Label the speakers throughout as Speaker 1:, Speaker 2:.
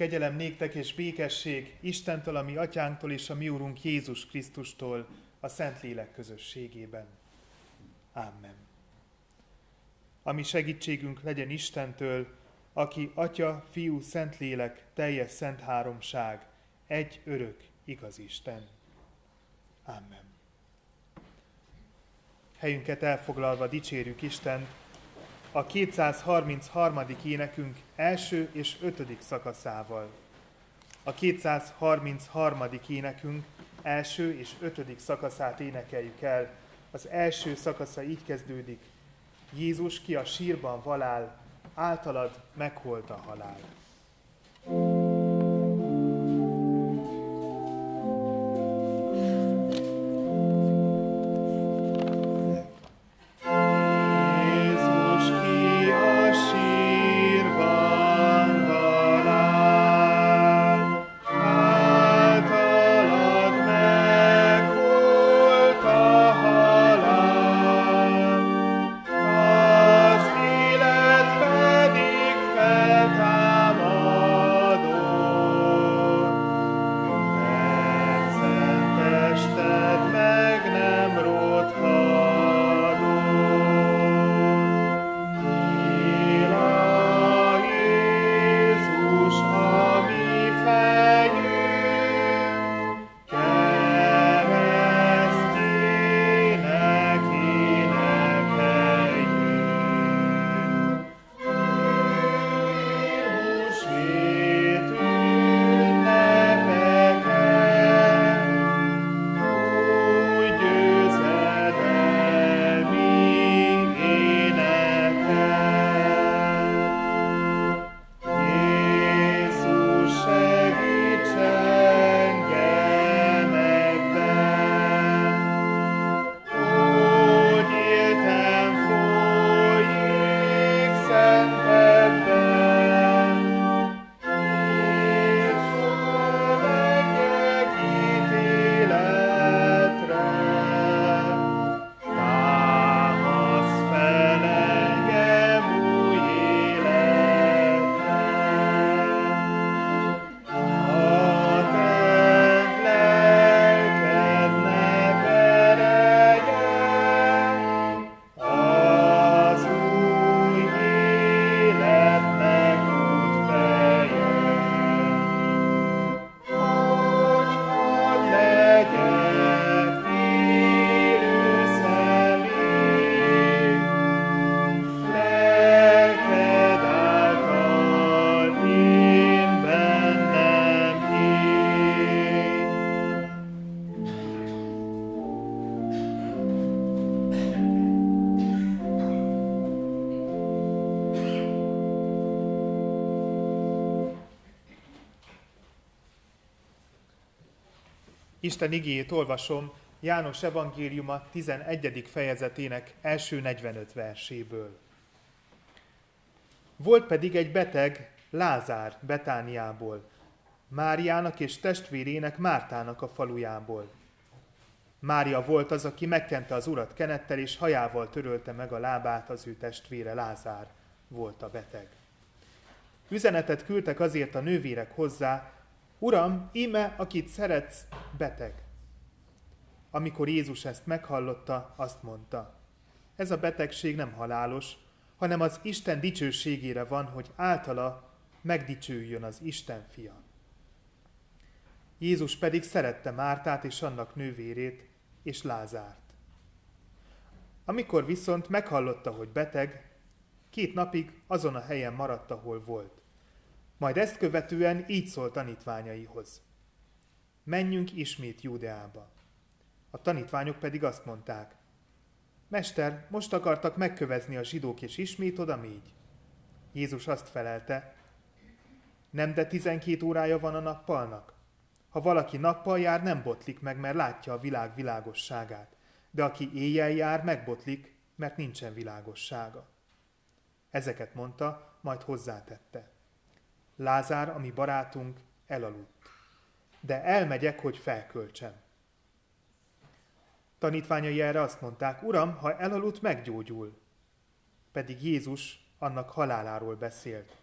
Speaker 1: Kegyelem néktek és békesség Istentől, a mi atyánktól és a mi úrunk Jézus Krisztustól a Szentlélek közösségében. Amen. Ami segítségünk legyen Istentől, aki Atya, Fiú, Szentlélek, teljes szent háromság, egy örök, igaz Isten. Amen. Helyünket elfoglalva dicsérjük Istent, a 233. énekünk első és ötödik szakaszával. A 233. énekünk első és ötödik szakaszát énekeljük el. Az első szakasza így kezdődik. Jézus ki a sírban valál, általad megholt a halál. thank you Isten igéjét olvasom János evangéliuma 11. fejezetének első 45 verséből. Volt pedig egy beteg, Lázár Betániából, Máriának és testvérének Mártának a falujából. Mária volt az, aki megkente az urat kenettel, és hajával törölte meg a lábát az ő testvére Lázár, volt a beteg. Üzenetet küldtek azért a nővérek hozzá, Uram, íme, akit szeretsz, beteg. Amikor Jézus ezt meghallotta, azt mondta, ez a betegség nem halálos, hanem az Isten dicsőségére van, hogy általa megdicsőjön az Isten fia. Jézus pedig szerette Mártát és annak nővérét és Lázárt. Amikor viszont meghallotta, hogy beteg, két napig azon a helyen maradt, ahol volt. Majd ezt követően így szólt tanítványaihoz. Menjünk ismét Júdeába. A tanítványok pedig azt mondták, Mester, most akartak megkövezni a zsidók, és ismét oda mégy. Jézus azt felelte, nem de tizenkét órája van a nappalnak. Ha valaki nappal jár, nem botlik meg, mert látja a világ világosságát. De aki éjjel jár, megbotlik, mert nincsen világossága. Ezeket mondta, majd hozzátette. Lázár, ami barátunk, elaludt. De elmegyek, hogy felköltsem. Tanítványai erre azt mondták, Uram, ha elaludt, meggyógyul. Pedig Jézus annak haláláról beszélt.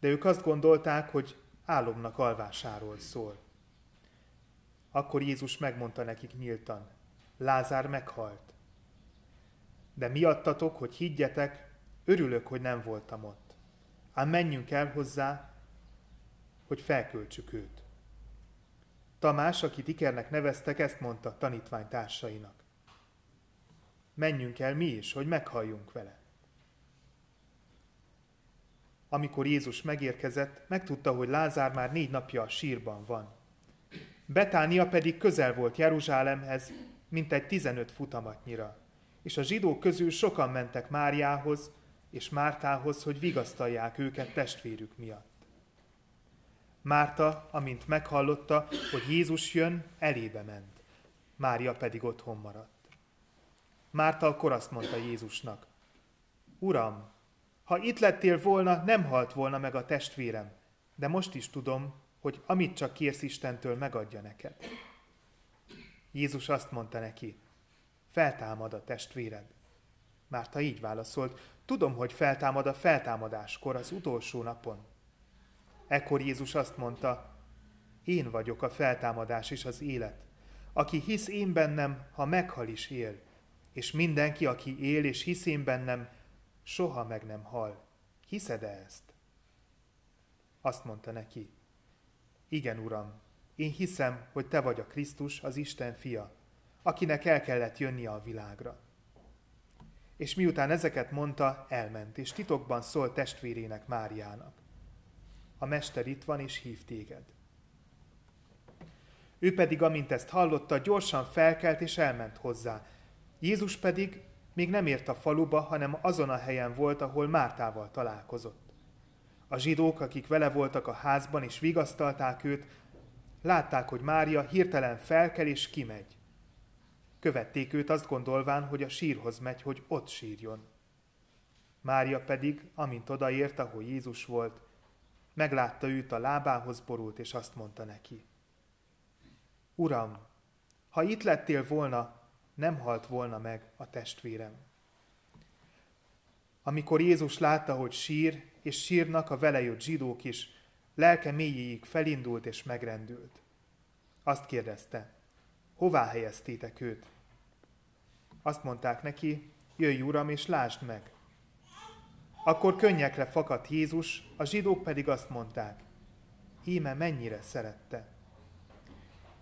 Speaker 1: De ők azt gondolták, hogy álomnak alvásáról szól. Akkor Jézus megmondta nekik nyíltan, Lázár meghalt. De miattatok, hogy higgyetek, örülök, hogy nem voltam ott. Ám menjünk el hozzá, hogy felköltsük őt. Tamás, akit Ikernek neveztek, ezt mondta tanítvány társainak. Menjünk el mi is, hogy meghalljunk vele. Amikor Jézus megérkezett, megtudta, hogy Lázár már négy napja a sírban van. Betánia pedig közel volt Jeruzsálemhez, mint egy 15 futamatnyira, és a zsidók közül sokan mentek Máriához és Mártához, hogy vigasztalják őket testvérük miatt. Márta, amint meghallotta, hogy Jézus jön, elébe ment. Mária pedig otthon maradt. Márta akkor azt mondta Jézusnak, Uram, ha itt lettél volna, nem halt volna meg a testvérem, de most is tudom, hogy amit csak kérsz Istentől, megadja neked. Jézus azt mondta neki, feltámad a testvéred. Márta így válaszolt, tudom, hogy feltámad a feltámadáskor, az utolsó napon. Ekkor Jézus azt mondta, én vagyok a feltámadás és az élet. Aki hisz én bennem, ha meghal is él, és mindenki, aki él és hisz én bennem, soha meg nem hal. Hiszed-e ezt? Azt mondta neki, igen, Uram, én hiszem, hogy Te vagy a Krisztus, az Isten fia, akinek el kellett jönnie a világra. És miután ezeket mondta, elment, és titokban szólt testvérének Máriának. A mester itt van, és hív téged. Ő pedig, amint ezt hallotta, gyorsan felkelt, és elment hozzá. Jézus pedig még nem ért a faluba, hanem azon a helyen volt, ahol Mártával találkozott. A zsidók, akik vele voltak a házban és vigasztalták őt, látták, hogy Mária hirtelen felkel és kimegy. Követték őt azt gondolván, hogy a sírhoz megy, hogy ott sírjon. Mária pedig, amint odaért, ahol Jézus volt, meglátta őt a lábához borult, és azt mondta neki. Uram, ha itt lettél volna, nem halt volna meg a testvérem. Amikor Jézus látta, hogy sír, és sírnak a vele jött zsidók is, lelke mélyéig felindult és megrendült. Azt kérdezte, hová helyeztétek őt? Azt mondták neki, jöjj uram, és lásd meg. Akkor könnyekre fakadt Jézus, a zsidók pedig azt mondták, íme mennyire szerette.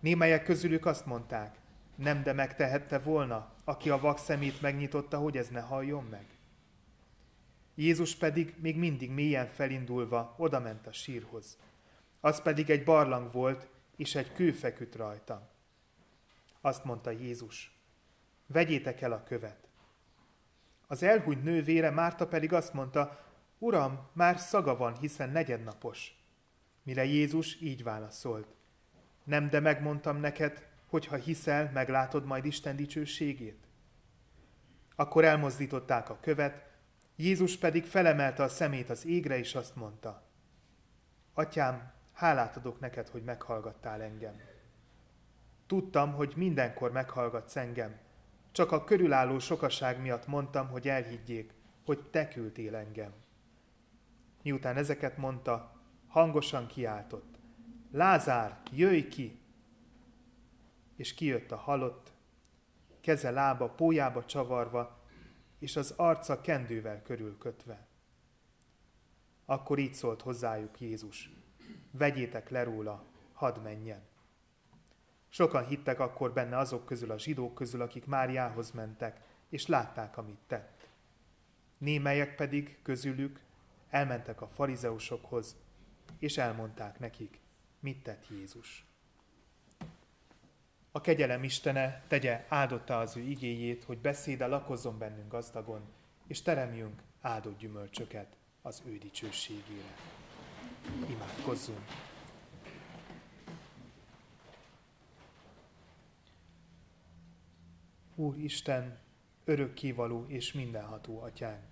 Speaker 1: Némelyek közülük azt mondták, nem de megtehette volna, aki a vak szemét megnyitotta, hogy ez ne halljon meg. Jézus pedig még mindig mélyen felindulva odament a sírhoz. Az pedig egy barlang volt, és egy kő feküdt rajta. Azt mondta Jézus, vegyétek el a követ. Az elhúnyt nővére Márta pedig azt mondta, Uram, már szaga van, hiszen negyednapos. Mire Jézus így válaszolt, nem de megmondtam neked, hogy ha hiszel, meglátod majd Isten dicsőségét? Akkor elmozdították a követ, Jézus pedig felemelte a szemét az égre, és azt mondta, Atyám, hálát adok neked, hogy meghallgattál engem. Tudtam, hogy mindenkor meghallgatsz engem, csak a körülálló sokaság miatt mondtam, hogy elhiggyék, hogy te küldtél engem. Miután ezeket mondta, hangosan kiáltott. Lázár, jöjj ki! És kijött a halott, keze lába pójába csavarva, és az arca kendővel körülkötve. Akkor így szólt hozzájuk Jézus, vegyétek le róla, hadd menjen. Sokan hittek akkor benne azok közül a zsidók közül, akik Máriához mentek, és látták, amit tett. Némelyek pedig közülük elmentek a farizeusokhoz, és elmondták nekik, mit tett Jézus. A kegyelem Istene tegye áldotta az ő igéjét, hogy beszéde lakozzon bennünk gazdagon, és teremjünk áldott gyümölcsöket az ő dicsőségére. Imádkozzunk! Úr Isten, örökkévaló és mindenható atyánk.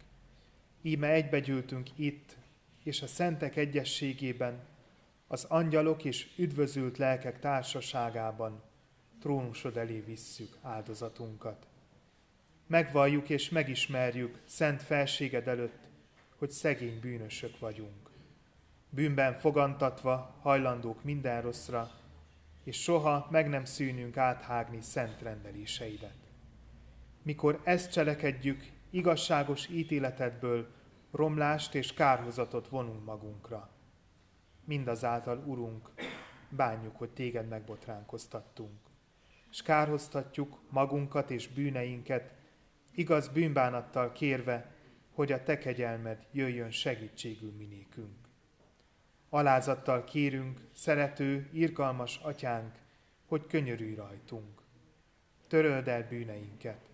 Speaker 1: Íme egybegyűltünk itt, és a szentek egyességében, az angyalok és üdvözült lelkek társaságában, trónusod elé visszük áldozatunkat. Megvalljuk és megismerjük szent felséged előtt, hogy szegény bűnösök vagyunk. bűnben fogantatva, hajlandók minden rosszra, és soha meg nem szűnünk áthágni szent rendeléseidet. Mikor ezt cselekedjük, igazságos ítéletedből romlást és kárhozatot vonunk magunkra. Mindazáltal, Urunk, bánjuk, hogy téged megbotránkoztattunk, és kárhoztatjuk magunkat és bűneinket, igaz bűnbánattal kérve, hogy a te kegyelmed jöjjön segítségül minékünk. Alázattal kérünk, szerető, irgalmas atyánk, hogy könyörülj rajtunk. Töröld el bűneinket.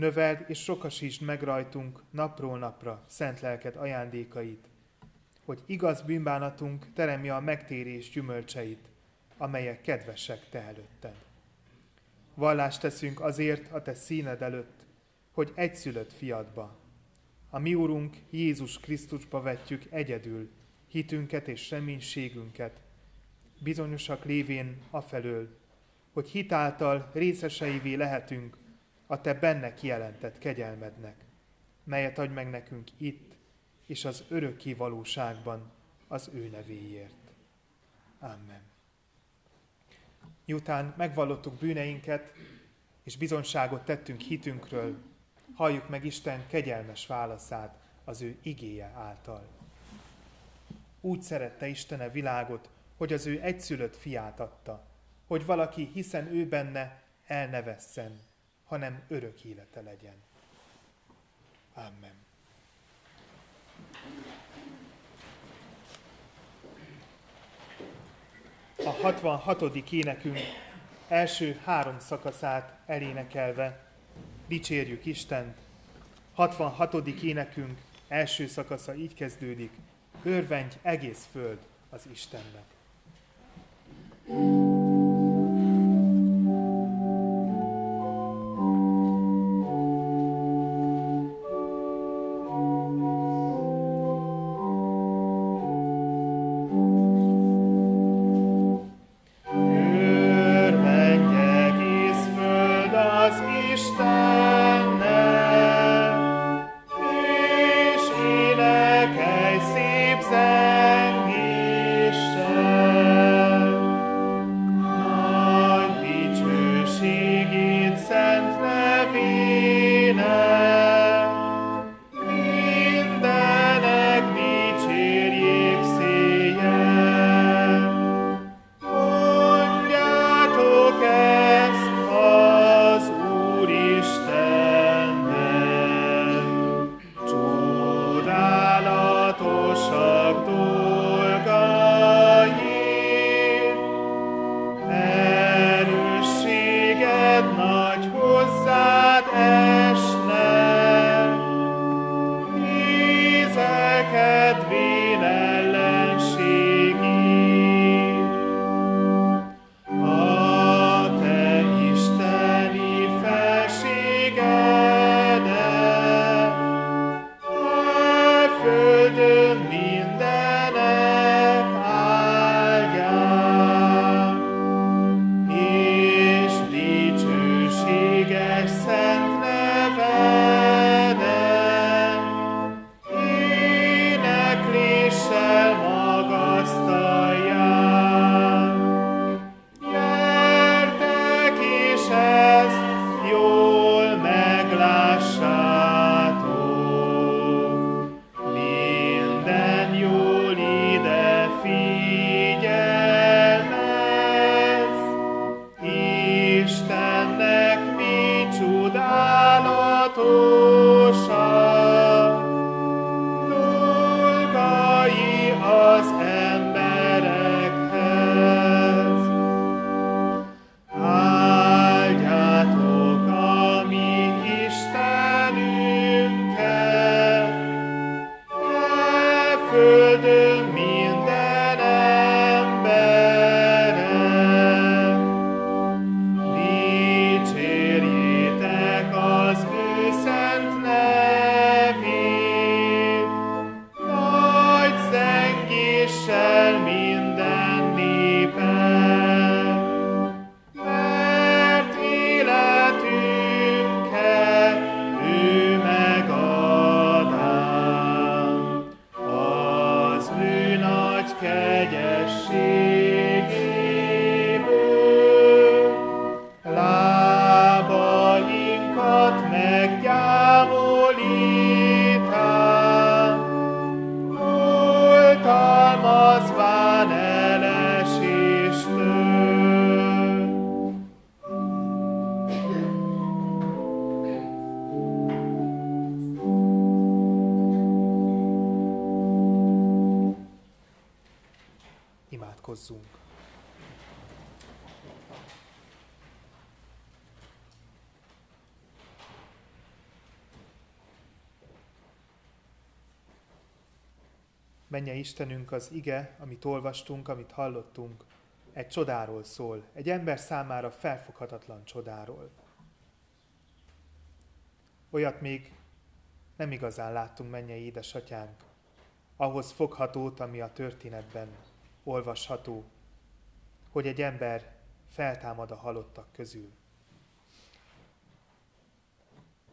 Speaker 1: Növeld és sokasítsd meg rajtunk napról napra szent lelked ajándékait, hogy igaz bűnbánatunk teremje a megtérés gyümölcseit, amelyek kedvesek te előtted. Vallást teszünk azért a te színed előtt, hogy egyszülött fiadba, a mi Úrunk Jézus Krisztusba vetjük egyedül hitünket és reménységünket, bizonyosak lévén afelől, hogy hitáltal részeseivé lehetünk a Te benne kijelentett kegyelmednek, melyet adj meg nekünk itt és az örökké valóságban az ő nevéért. Amen. Miután megvallottuk bűneinket, és bizonságot tettünk hitünkről, halljuk meg Isten kegyelmes válaszát az ő igéje által. Úgy szerette Istene világot, hogy az ő egyszülött fiát adta, hogy valaki, hiszen ő benne, el ne vesszen, hanem örök élete legyen. Amen. A 66. énekünk első három szakaszát elénekelve dicsérjük Istent. 66. énekünk első szakasza így kezdődik, örvendj egész föld az Istennek. Menje Istenünk, az ige, amit olvastunk, amit hallottunk, egy csodáról szól, egy ember számára felfoghatatlan csodáról. Olyat még nem igazán láttunk, mennyei édesatyánk, ahhoz foghatót, ami a történetben olvasható, hogy egy ember feltámad a halottak közül.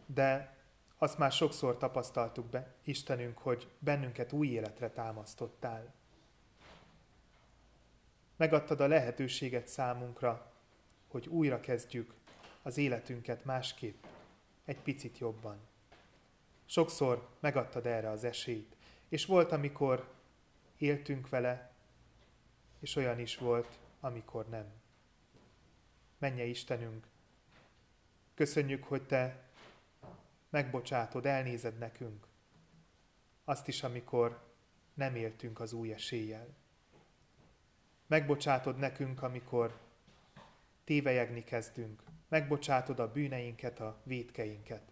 Speaker 1: De azt már sokszor tapasztaltuk be, Istenünk, hogy bennünket új életre támasztottál. Megadtad a lehetőséget számunkra, hogy újra kezdjük az életünket másképp, egy picit jobban. Sokszor megadtad erre az esélyt, és volt, amikor éltünk vele, és olyan is volt, amikor nem. Menje Istenünk, köszönjük, hogy Te megbocsátod, elnézed nekünk. Azt is, amikor nem éltünk az új eséllyel. Megbocsátod nekünk, amikor tévejegni kezdünk. Megbocsátod a bűneinket, a védkeinket.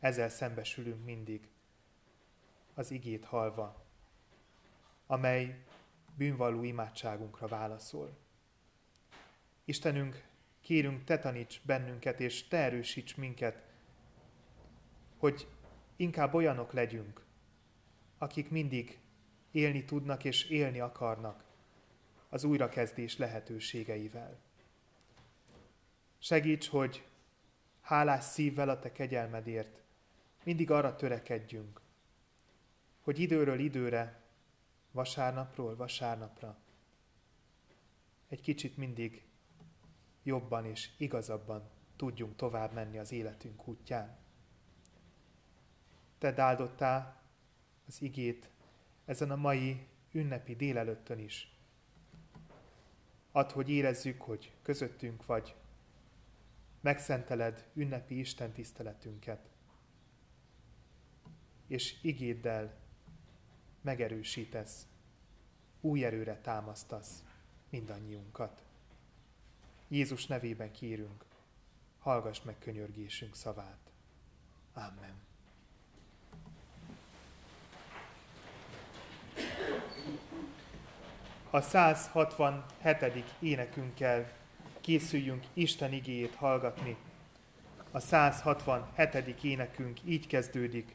Speaker 1: Ezzel szembesülünk mindig, az igét halva, amely bűnvalló imádságunkra válaszol. Istenünk, kérünk, te taníts bennünket, és te erősíts minket hogy inkább olyanok legyünk, akik mindig élni tudnak és élni akarnak az újrakezdés lehetőségeivel. Segíts, hogy hálás szívvel a te kegyelmedért mindig arra törekedjünk, hogy időről időre, vasárnapról vasárnapra egy kicsit mindig jobban és igazabban tudjunk tovább menni az életünk útján te áldottál az igét ezen a mai ünnepi délelőttön is. Add, hogy érezzük, hogy közöttünk vagy, megszenteled ünnepi Isten tiszteletünket, és igéddel megerősítesz, új erőre támasztasz mindannyiunkat. Jézus nevében kérünk, hallgass meg könyörgésünk szavát. Amen. A 167. énekünkkel készüljünk Isten igéjét hallgatni. A 167. énekünk így kezdődik.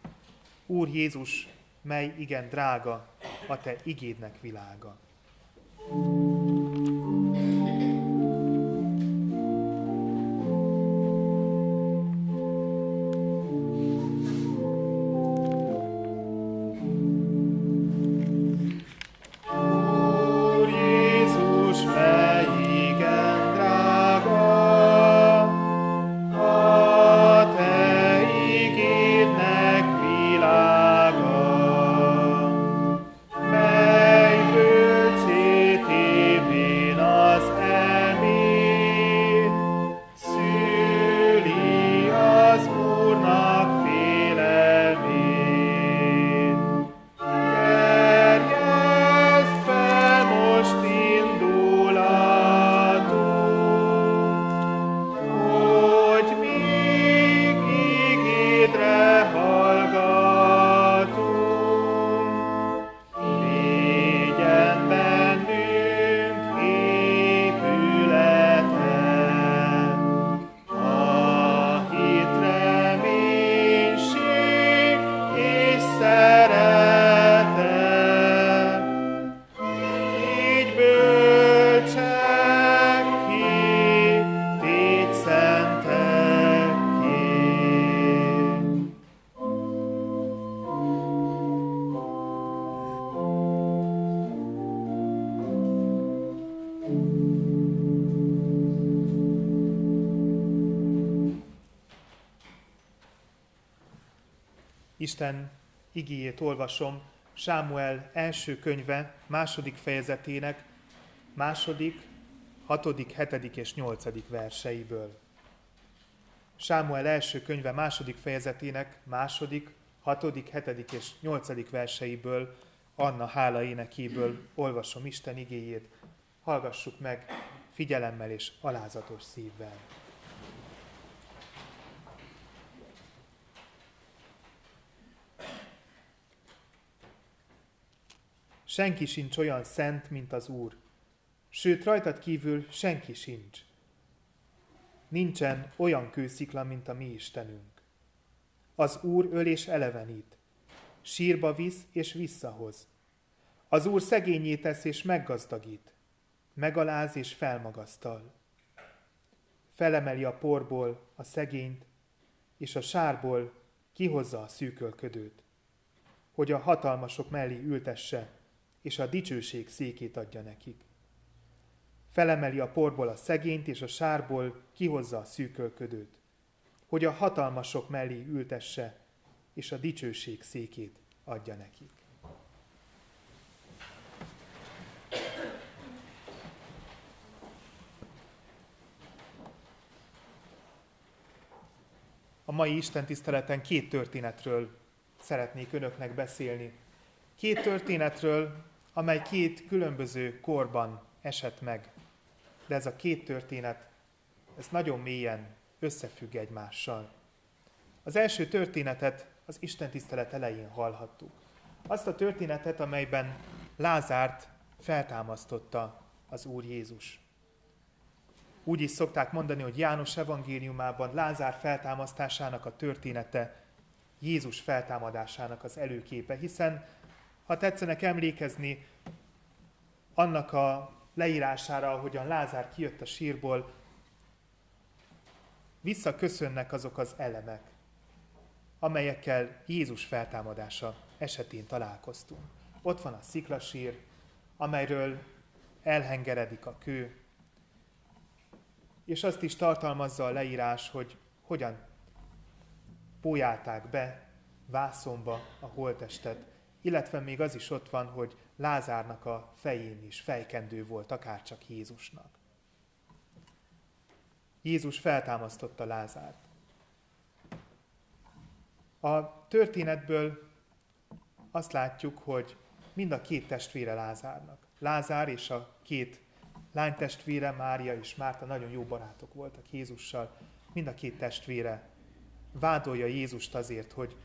Speaker 1: Úr Jézus, mely igen drága, a Te igédnek világa. thank you Isten igéjét olvasom Sámuel első könyve második fejezetének második, hatodik, hetedik és nyolcadik verseiből. Sámuel első könyve második fejezetének második, hatodik, hetedik és nyolcadik verseiből, Anna hála énekéből olvasom Isten igéjét. Hallgassuk meg figyelemmel és alázatos szívvel. Senki sincs olyan szent, mint az Úr, sőt rajtad kívül senki sincs. Nincsen olyan kőszikla, mint a mi Istenünk. Az Úr öl és elevenít, sírba visz és visszahoz. Az Úr szegényé tesz és meggazdagít, megaláz és felmagasztal. Felemeli a porból a szegényt, és a sárból kihozza a szűkölködőt, hogy a hatalmasok mellé ültesse, és a dicsőség székét adja nekik. Felemeli a porból a szegényt, és a sárból kihozza a szűkölködőt, hogy a hatalmasok mellé ültesse, és a dicsőség székét adja nekik. A mai Isten tiszteleten két történetről szeretnék önöknek beszélni. Két történetről, amely két különböző korban esett meg. De ez a két történet, ez nagyon mélyen összefügg egymással. Az első történetet az Isten tisztelet elején hallhattuk. Azt a történetet, amelyben Lázárt feltámasztotta az Úr Jézus. Úgy is szokták mondani, hogy János evangéliumában Lázár feltámasztásának a története Jézus feltámadásának az előképe, hiszen ha tetszenek emlékezni annak a leírására, ahogyan Lázár kijött a sírból, visszaköszönnek azok az elemek, amelyekkel Jézus feltámadása esetén találkoztunk. Ott van a sziklasír, amelyről elhengeredik a kő, és azt is tartalmazza a leírás, hogy hogyan pójálták be vászomba a holtestet, illetve még az is ott van, hogy Lázárnak a fején is fejkendő volt, akár csak Jézusnak. Jézus feltámasztotta Lázárt. A történetből azt látjuk, hogy mind a két testvére Lázárnak. Lázár és a két lánytestvére, Mária és Márta nagyon jó barátok voltak Jézussal. Mind a két testvére vádolja Jézust azért, hogy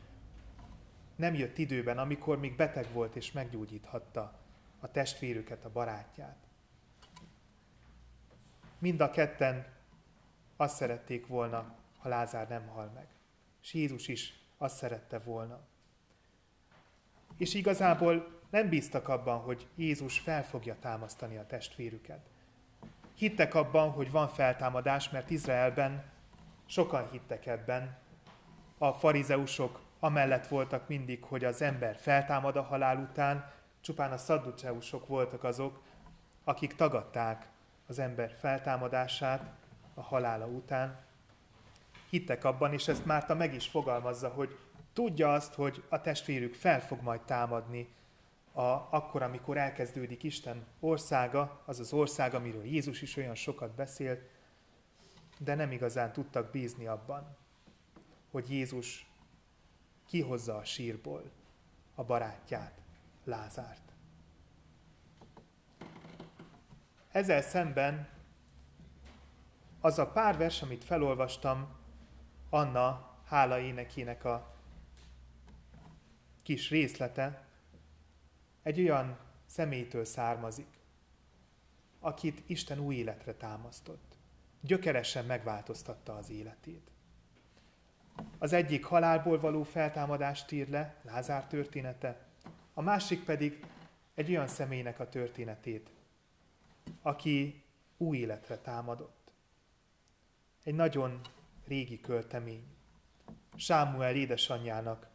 Speaker 1: nem jött időben, amikor még beteg volt és meggyógyíthatta a testvérüket, a barátját. Mind a ketten azt szerették volna, ha Lázár nem hal meg. És Jézus is azt szerette volna. És igazából nem bíztak abban, hogy Jézus fel fogja támasztani a testvérüket. Hittek abban, hogy van feltámadás, mert Izraelben sokan hittek ebben. A farizeusok amellett voltak mindig, hogy az ember feltámad a halál után, csupán a szadduceusok voltak azok, akik tagadták az ember feltámadását a halála után. Hittek abban, és ezt Márta meg is fogalmazza, hogy tudja azt, hogy a testvérük fel fog majd támadni, a, akkor, amikor elkezdődik Isten országa, az az ország, amiről Jézus is olyan sokat beszélt, de nem igazán tudtak bízni abban, hogy Jézus kihozza a sírból a barátját, Lázárt. Ezzel szemben az a pár vers, amit felolvastam, Anna hála énekének a kis részlete, egy olyan személytől származik, akit Isten új életre támasztott. Gyökeresen megváltoztatta az életét. Az egyik halálból való feltámadást ír le, Lázár története, a másik pedig egy olyan személynek a történetét, aki új életre támadott. Egy nagyon régi költemény. Sámuel édesanyjának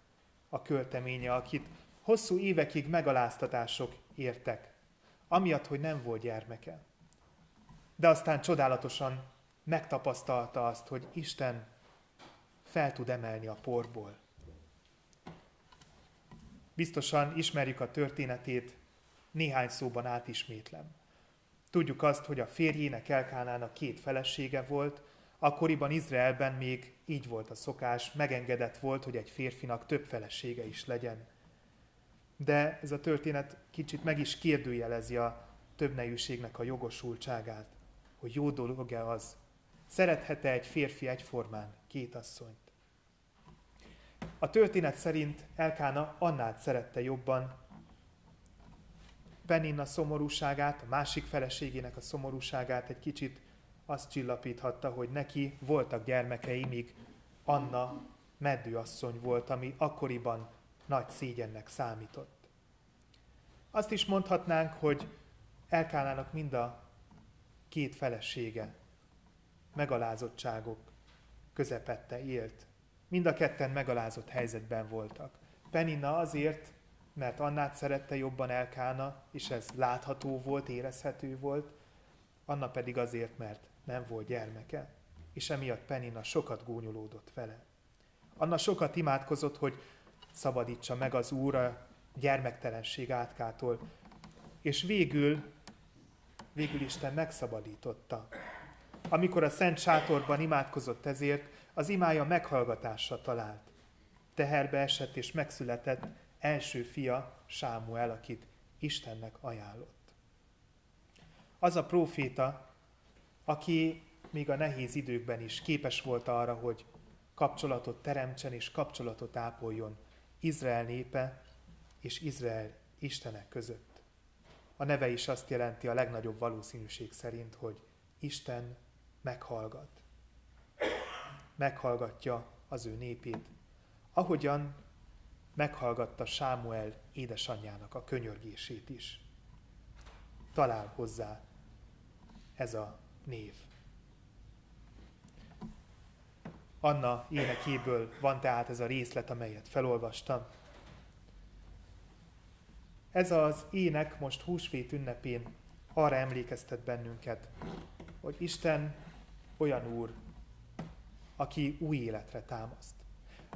Speaker 1: a költeménye, akit hosszú évekig megaláztatások értek, amiatt, hogy nem volt gyermeke. De aztán csodálatosan megtapasztalta azt, hogy Isten fel tud emelni a porból. Biztosan ismerjük a történetét, néhány szóban átismétlem. Tudjuk azt, hogy a férjének Elkánának két felesége volt, akkoriban Izraelben még így volt a szokás, megengedett volt, hogy egy férfinak több felesége is legyen. De ez a történet kicsit meg is kérdőjelezi a többnejűségnek a jogosultságát, hogy jó dolog-e az. Szerethet-e egy férfi egyformán két asszonyt? A történet szerint Elkána Annát szerette jobban, Peninna szomorúságát, a másik feleségének a szomorúságát egy kicsit azt csillapíthatta, hogy neki voltak gyermekei, míg Anna meddőasszony volt, ami akkoriban nagy szégyennek számított. Azt is mondhatnánk, hogy Elkánának mind a két felesége megalázottságok közepette élt. Mind a ketten megalázott helyzetben voltak. Peninna azért, mert Annát szerette jobban Elkána, és ez látható volt, érezhető volt, Anna pedig azért, mert nem volt gyermeke, és emiatt Penina sokat gúnyolódott vele. Anna sokat imádkozott, hogy szabadítsa meg az Úr a gyermektelenség átkától, és végül, végül Isten megszabadította. Amikor a Szent Sátorban imádkozott ezért, az imája meghallgatásra talált. Teherbe esett és megszületett első fia, Sámuel, akit Istennek ajánlott. Az a próféta, aki még a nehéz időkben is képes volt arra, hogy kapcsolatot teremtsen és kapcsolatot ápoljon Izrael népe és Izrael Istenek között. A neve is azt jelenti a legnagyobb valószínűség szerint, hogy Isten meghallgat. Meghallgatja az ő népét, ahogyan meghallgatta Sámuel édesanyjának a könyörgését is. Talál hozzá ez a név. Anna énekéből van tehát ez a részlet, amelyet felolvastam. Ez az ének most húsvét ünnepén arra emlékeztet bennünket, hogy Isten olyan úr, aki új életre támaszt.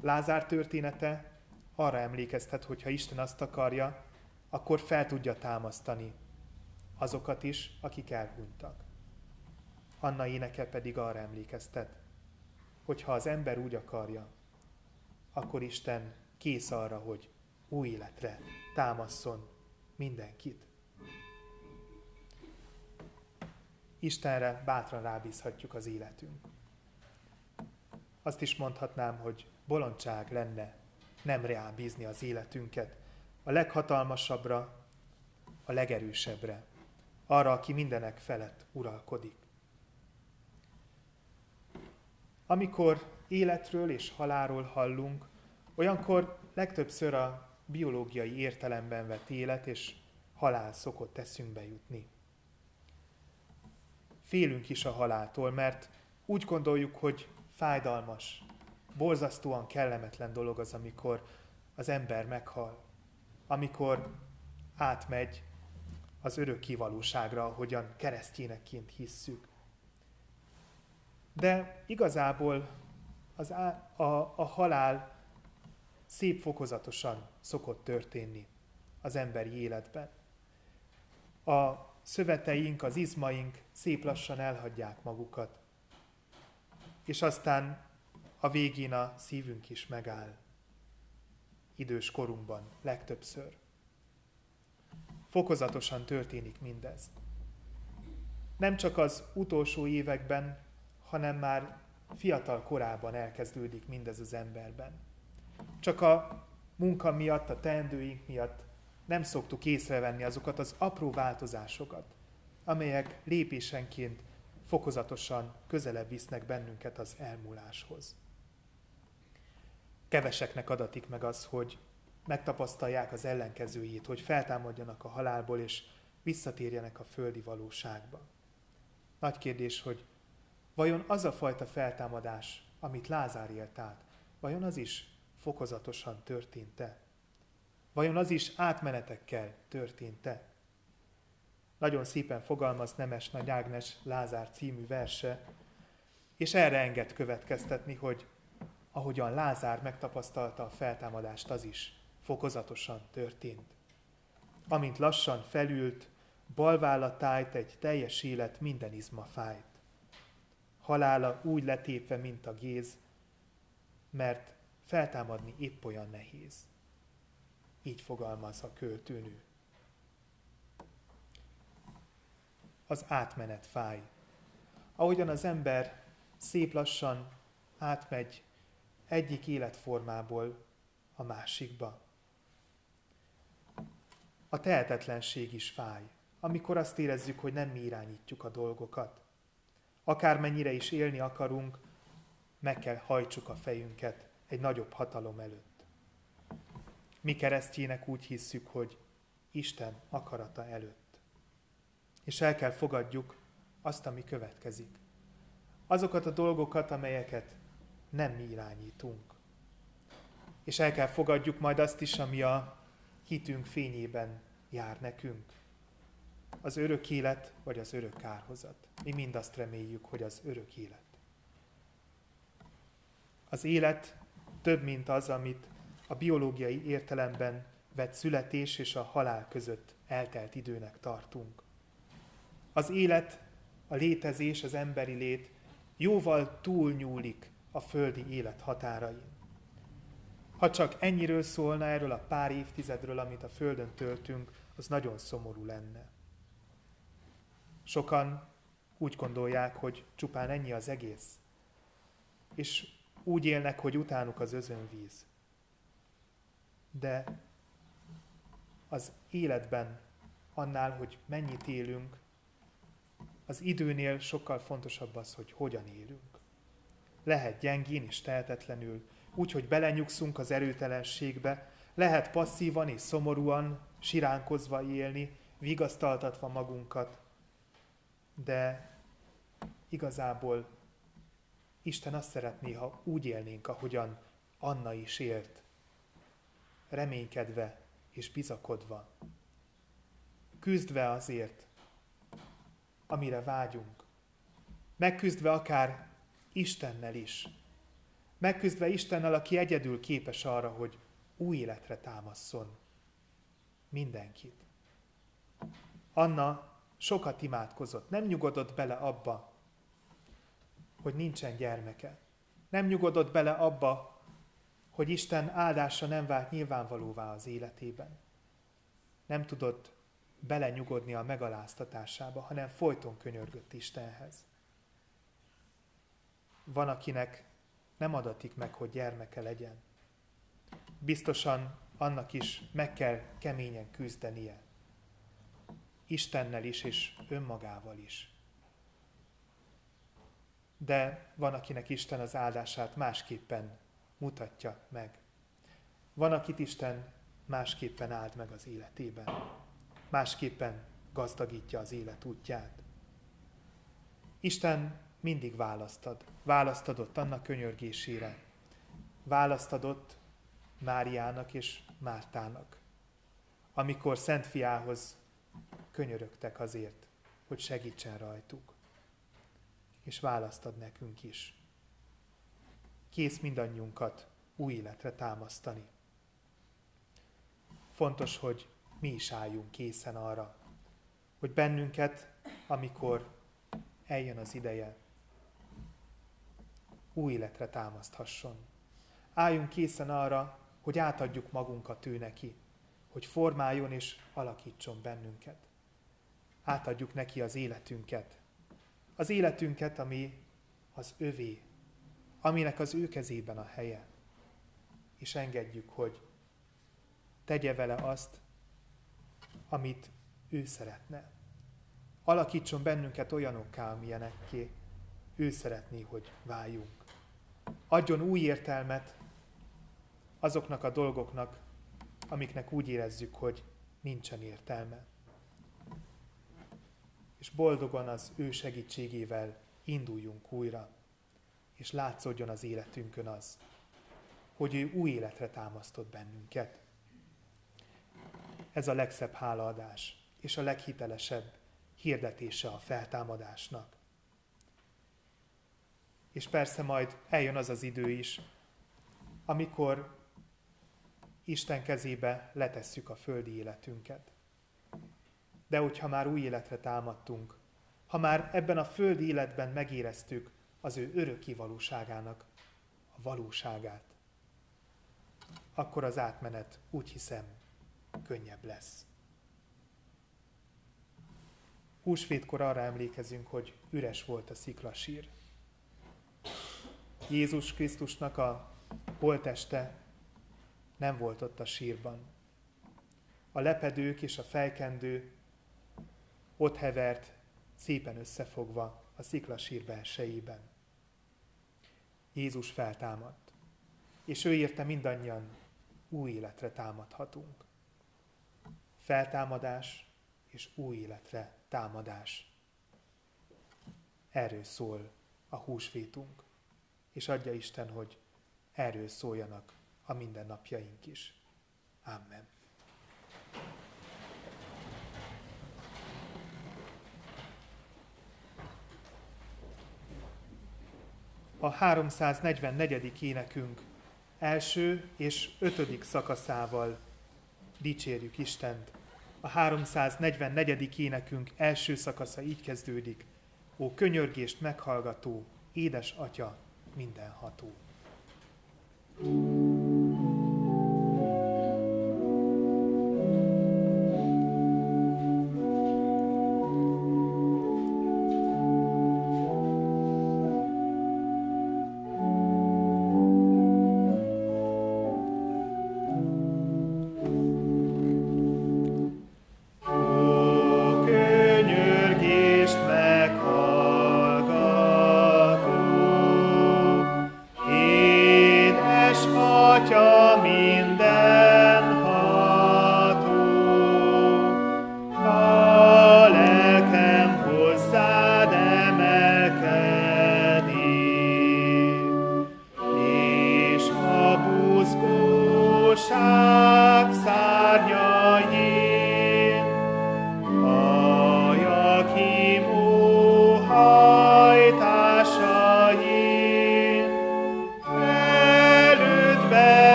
Speaker 1: Lázár története arra emlékeztet, hogy ha Isten azt akarja, akkor fel tudja támasztani azokat is, akik elhunytak. Anna éneke pedig arra emlékeztet, hogy ha az ember úgy akarja, akkor Isten kész arra, hogy új életre támaszson mindenkit. Istenre bátran rábízhatjuk az életünk. Azt is mondhatnám, hogy bolondság lenne nem reál bízni az életünket a leghatalmasabbra, a legerősebbre, arra, aki mindenek felett uralkodik. Amikor életről és halálról hallunk, olyankor legtöbbször a biológiai értelemben vett élet és halál szokott eszünkbe jutni. Félünk is a haláltól, mert úgy gondoljuk, hogy fájdalmas, borzasztóan kellemetlen dolog az, amikor az ember meghal, amikor átmegy az örök kivalóságra, ahogyan keresztjénekként hisszük. De igazából az á, a, a halál szép fokozatosan szokott történni az emberi életben. A szöveteink, az izmaink szép lassan elhagyják magukat, és aztán a végén a szívünk is megáll. Idős korunkban legtöbbször. Fokozatosan történik mindez. Nem csak az utolsó években, hanem már fiatal korában elkezdődik mindez az emberben. Csak a munka miatt, a teendőink miatt nem szoktuk észrevenni azokat az apró változásokat, amelyek lépésenként fokozatosan közelebb visznek bennünket az elmúláshoz. Keveseknek adatik meg az, hogy megtapasztalják az ellenkezőjét, hogy feltámadjanak a halálból, és visszatérjenek a földi valóságba. Nagy kérdés, hogy vajon az a fajta feltámadás, amit Lázár élt át, vajon az is fokozatosan történt-e? Vajon az is átmenetekkel történt-e? Nagyon szépen fogalmaz Nemes Nagy Ágnes Lázár című verse, és erre enged következtetni, hogy ahogyan Lázár megtapasztalta a feltámadást, az is fokozatosan történt. Amint lassan felült, balválla tájt egy teljes élet minden izma fájt. Halála úgy letépve, mint a géz, mert feltámadni épp olyan nehéz. Így fogalmaz a költőnő. Az átmenet fáj. Ahogyan az ember szép lassan átmegy egyik életformából a másikba. A tehetetlenség is fáj, amikor azt érezzük, hogy nem mi irányítjuk a dolgokat. Akármennyire is élni akarunk, meg kell hajtsuk a fejünket egy nagyobb hatalom előtt. Mi keresztjének úgy hisszük, hogy Isten akarata előtt. És el kell fogadjuk azt, ami következik. Azokat a dolgokat, amelyeket nem mi irányítunk. És el kell fogadjuk majd azt is, ami a hitünk fényében jár nekünk. Az örök élet, vagy az örök kárhozat. Mi mind azt reméljük, hogy az örök élet. Az élet több, mint az, amit a biológiai értelemben vett születés és a halál között eltelt időnek tartunk. Az élet, a létezés, az emberi lét jóval túlnyúlik a földi élet határain. Ha csak ennyiről szólna erről a pár évtizedről, amit a Földön töltünk, az nagyon szomorú lenne. Sokan úgy gondolják, hogy csupán ennyi az egész, és úgy élnek, hogy utánuk az özönvíz. De az életben, annál, hogy mennyit élünk, az időnél sokkal fontosabb az, hogy hogyan élünk. Lehet gyengén és tehetetlenül, úgy, hogy belenyugszunk az erőtelenségbe, lehet passzívan és szomorúan, siránkozva élni, vigasztaltatva magunkat, de igazából Isten azt szeretné, ha úgy élnénk, ahogyan Anna is élt, reménykedve és bizakodva, küzdve azért, amire vágyunk, megküzdve akár Istennel is, megküzdve Istennel, aki egyedül képes arra, hogy új életre támaszson mindenkit. Anna sokat imádkozott, nem nyugodott bele abba, hogy nincsen gyermeke. Nem nyugodott bele abba, hogy Isten áldása nem vált nyilvánvalóvá az életében. Nem tudott belenyugodni a megaláztatásába, hanem folyton könyörgött Istenhez. Van, akinek nem adatik meg, hogy gyermeke legyen. Biztosan annak is meg kell keményen küzdenie. Istennel is, és önmagával is. De van, akinek Isten az áldását másképpen mutatja meg. Van, akit Isten másképpen áld meg az életében. Másképpen gazdagítja az élet útját. Isten mindig választad. Választadott annak könyörgésére. Választadott Máriának és Mártának. Amikor Szent Fiához könyörögtek azért, hogy segítsen rajtuk. És választad nekünk is. Kész mindannyiunkat új életre támasztani. Fontos, hogy mi is álljunk készen arra, hogy bennünket, amikor eljön az ideje, új életre támaszthasson. Álljunk készen arra, hogy átadjuk magunkat ő neki, hogy formáljon és alakítson bennünket. Átadjuk neki az életünket. Az életünket, ami az övé, aminek az ő kezében a helye. És engedjük, hogy tegye vele azt, amit ő szeretne. Alakítson bennünket olyanokká, amilyenekké ő szeretné, hogy váljunk. Adjon új értelmet azoknak a dolgoknak, amiknek úgy érezzük, hogy nincsen értelme. És boldogan az ő segítségével induljunk újra, és látszódjon az életünkön az, hogy ő új életre támasztott bennünket. Ez a legszebb hálaadás, és a leghitelesebb hirdetése a feltámadásnak. És persze majd eljön az az idő is, amikor Isten kezébe letesszük a földi életünket. De hogyha már új életre támadtunk, ha már ebben a földi életben megéreztük az ő öröki valóságának a valóságát, akkor az átmenet úgy hiszem könnyebb lesz. Húsvétkor arra emlékezünk, hogy üres volt a sziklasír. Jézus Krisztusnak a holteste nem volt ott a sírban. A lepedők és a fejkendő ott hevert, szépen összefogva a sziklasír belsejében. Jézus feltámadt, és ő írta mindannyian új életre támadhatunk. Feltámadás és új életre támadás. Erről szól a húsvétunk, és adja Isten, hogy erről szóljanak a mindennapjaink is. Amen. A 344. énekünk első és ötödik szakaszával dicsérjük Istent. A 344. énekünk első szakasza így kezdődik. Ó könyörgést meghallgató, édes atya, mindenható. thank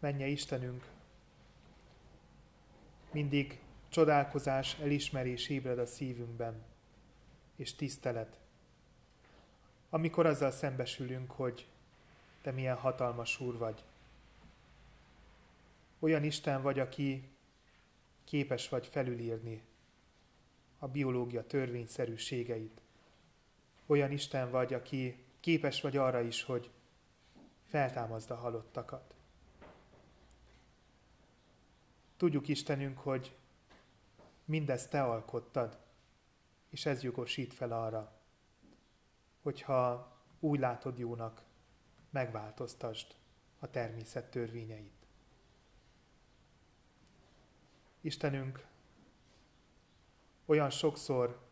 Speaker 1: menje Istenünk, mindig csodálkozás, elismerés ébred a szívünkben, és tisztelet. Amikor azzal szembesülünk, hogy te milyen hatalmas úr vagy. Olyan Isten vagy, aki képes vagy felülírni a biológia törvényszerűségeit. Olyan Isten vagy, aki képes vagy arra is, hogy feltámazd a halottakat. Tudjuk Istenünk, hogy mindezt Te alkottad, és ez jogosít fel arra, hogyha úgy látod jónak, megváltoztasd a természet törvényeit. Istenünk, olyan sokszor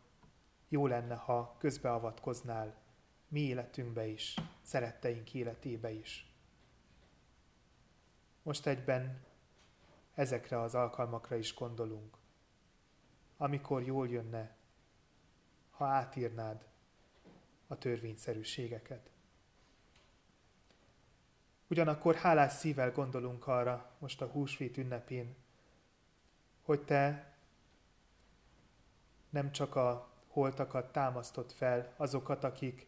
Speaker 1: jó lenne, ha közbeavatkoznál mi életünkbe is, szeretteink életébe is. Most egyben ezekre az alkalmakra is gondolunk, amikor jól jönne, ha átírnád a törvényszerűségeket. Ugyanakkor hálás szívvel gondolunk arra most a húsvét ünnepén, hogy te nem csak a holtakat támasztott fel, azokat, akik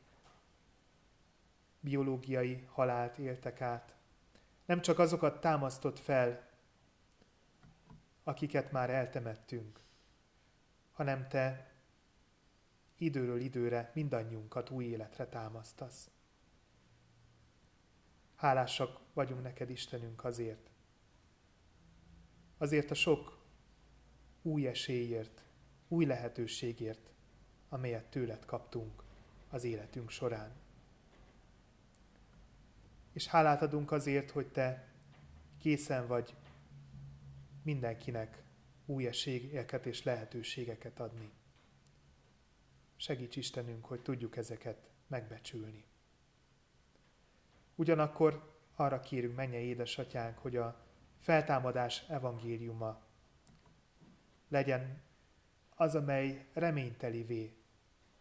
Speaker 1: biológiai halált éltek át. Nem csak azokat támasztott fel, akiket már eltemettünk, hanem te időről időre mindannyiunkat új életre támasztasz. Hálásak vagyunk neked, Istenünk, azért. Azért a sok új esélyért, új lehetőségért, amelyet tőled kaptunk az életünk során. És hálát adunk azért, hogy te készen vagy mindenkinek új esélyeket és lehetőségeket adni. Segíts Istenünk, hogy tudjuk ezeket megbecsülni. Ugyanakkor arra kérünk, menje édesatyánk, hogy a feltámadás evangéliuma legyen az, amely reménytelivé,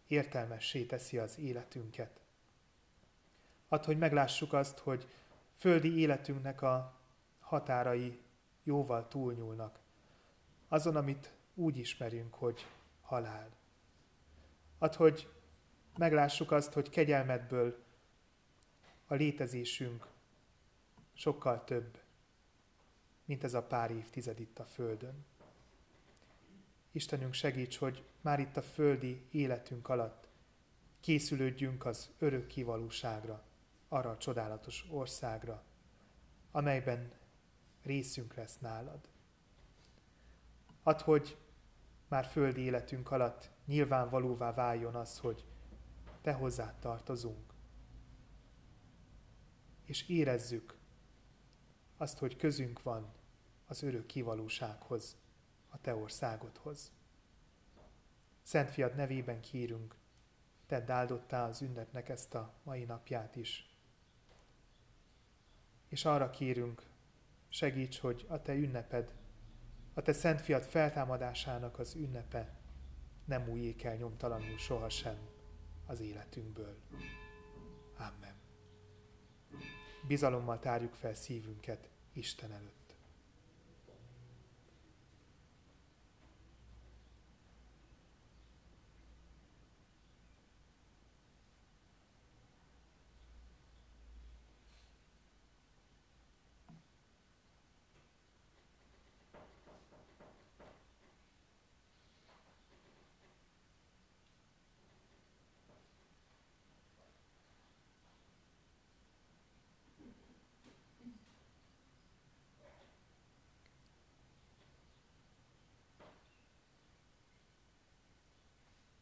Speaker 1: értelmessé teszi az életünket. Add, hogy meglássuk azt, hogy földi életünknek a határai jóval túlnyúlnak. Azon, amit úgy ismerünk, hogy halál. Add, hogy meglássuk azt, hogy kegyelmedből a létezésünk sokkal több, mint ez a pár évtized itt a Földön. Istenünk segíts, hogy már itt a földi életünk alatt készülődjünk az örök kivalóságra, arra a csodálatos országra, amelyben részünk lesz nálad. Add, hogy már földi életünk alatt nyilvánvalóvá váljon az, hogy te hozzád tartozunk. És érezzük azt, hogy közünk van az örök kivalósághoz, a te országodhoz. Szent Fiad nevében kérünk, tedd áldottá az ünnepnek ezt a mai napját is. És arra kérünk, segíts, hogy a te ünneped, a te Szent Fiad feltámadásának az ünnepe nem újjék el nyomtalanul sohasem az életünkből. Amen. Bizalommal tárjuk fel szívünket Isten előtt.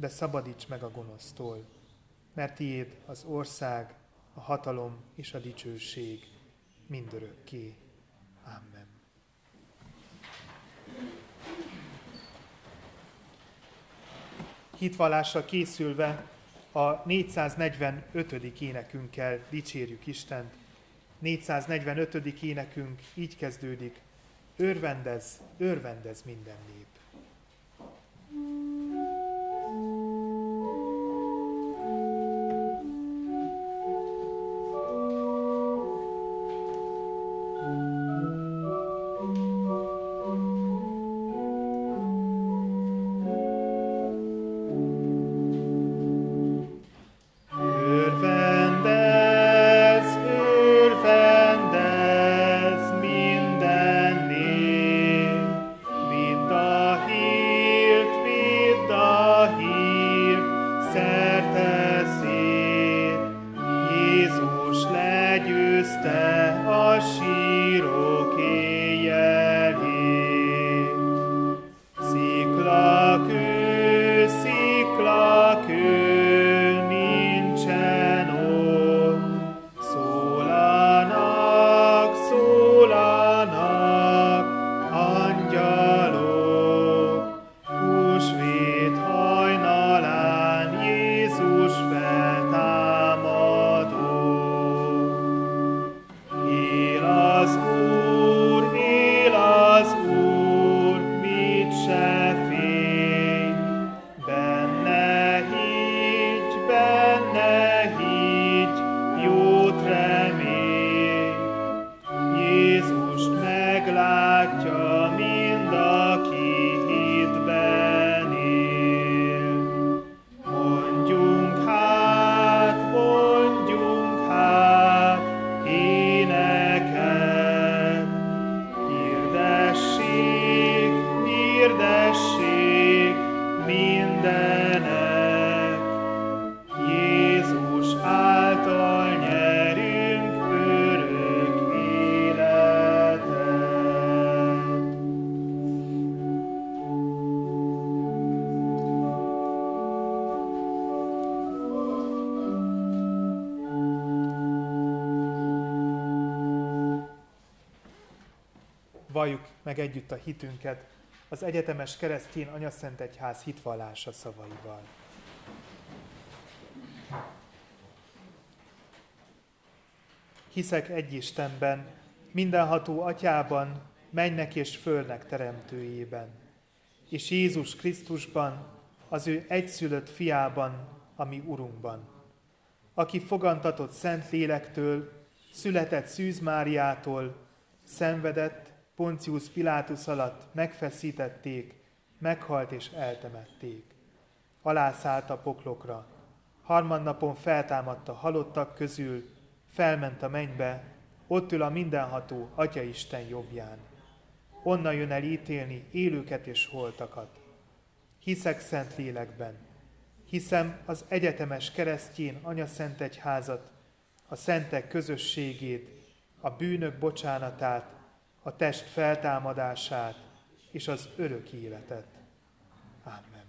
Speaker 1: de szabadíts meg a gonosztól, mert tiéd az ország, a hatalom és a dicsőség mindörökké. Amen. Hitvallásra készülve a 445. énekünkkel dicsérjük Istent. 445. énekünk így kezdődik. Örvendez, örvendez minden nép. Meg együtt a hitünket az egyetemes keresztény anyaszent egyház hitvallása szavaival. Hiszek egy Istenben, mindenható atyában, mennek és fölnek teremtőjében, és Jézus Krisztusban, az ő egyszülött fiában, ami Urunkban, aki fogantatott Szent Lélektől, született Szűz Máriától, szenvedett, Poncius Pilátus alatt megfeszítették, meghalt és eltemették. Alászállt a poklokra, harmadnapon feltámadta halottak közül, felment a mennybe, ott ül a mindenható Atya Isten jobbján. Onnan jön el ítélni élőket és holtakat. Hiszek szent lélekben. Hiszem az egyetemes keresztjén Anya Szent Egyházat, a szentek közösségét, a bűnök bocsánatát, a test feltámadását és az örök életet. Amen.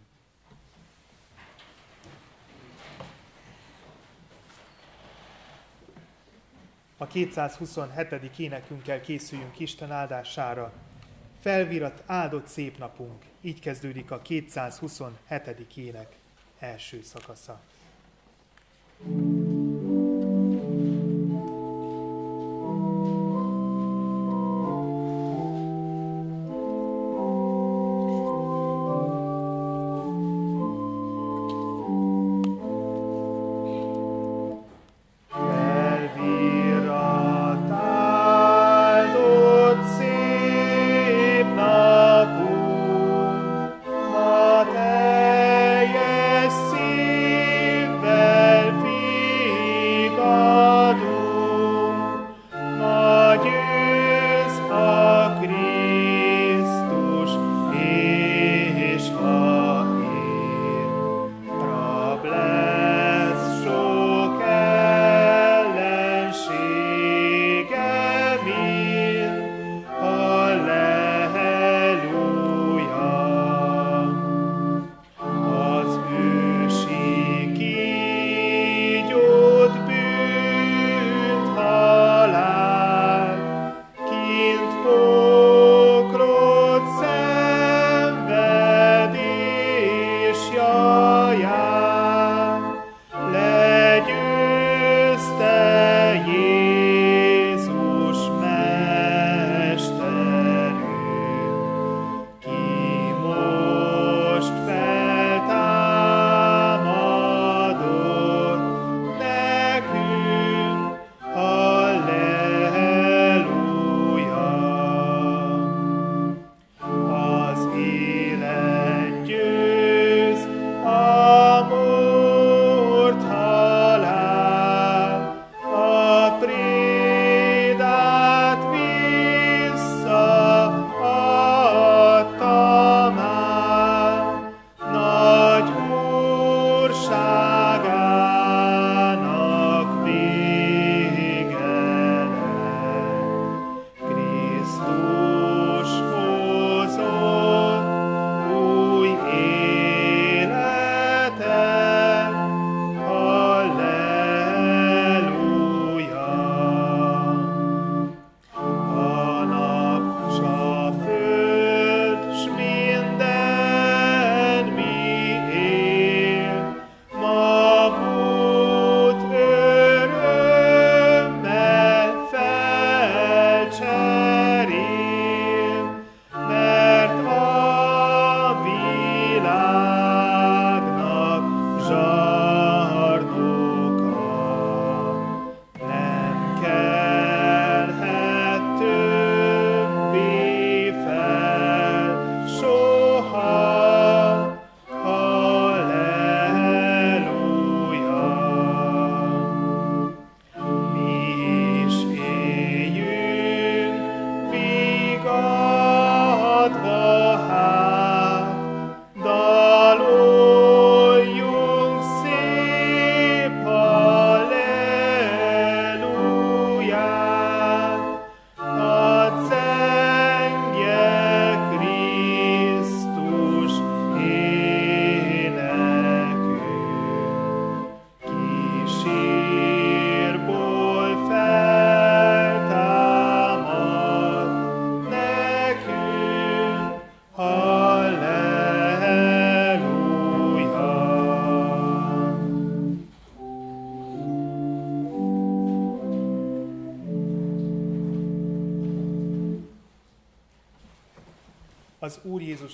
Speaker 1: A 227. énekünkkel készüljünk Isten áldására. Felvirat áldott szép napunk. Így kezdődik a 227. ének első szakasza. thank you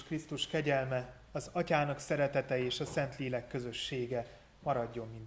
Speaker 1: Krisztus kegyelme, az Atyának szeretete és a Szentlélek közössége maradjon mindannyiunkkal.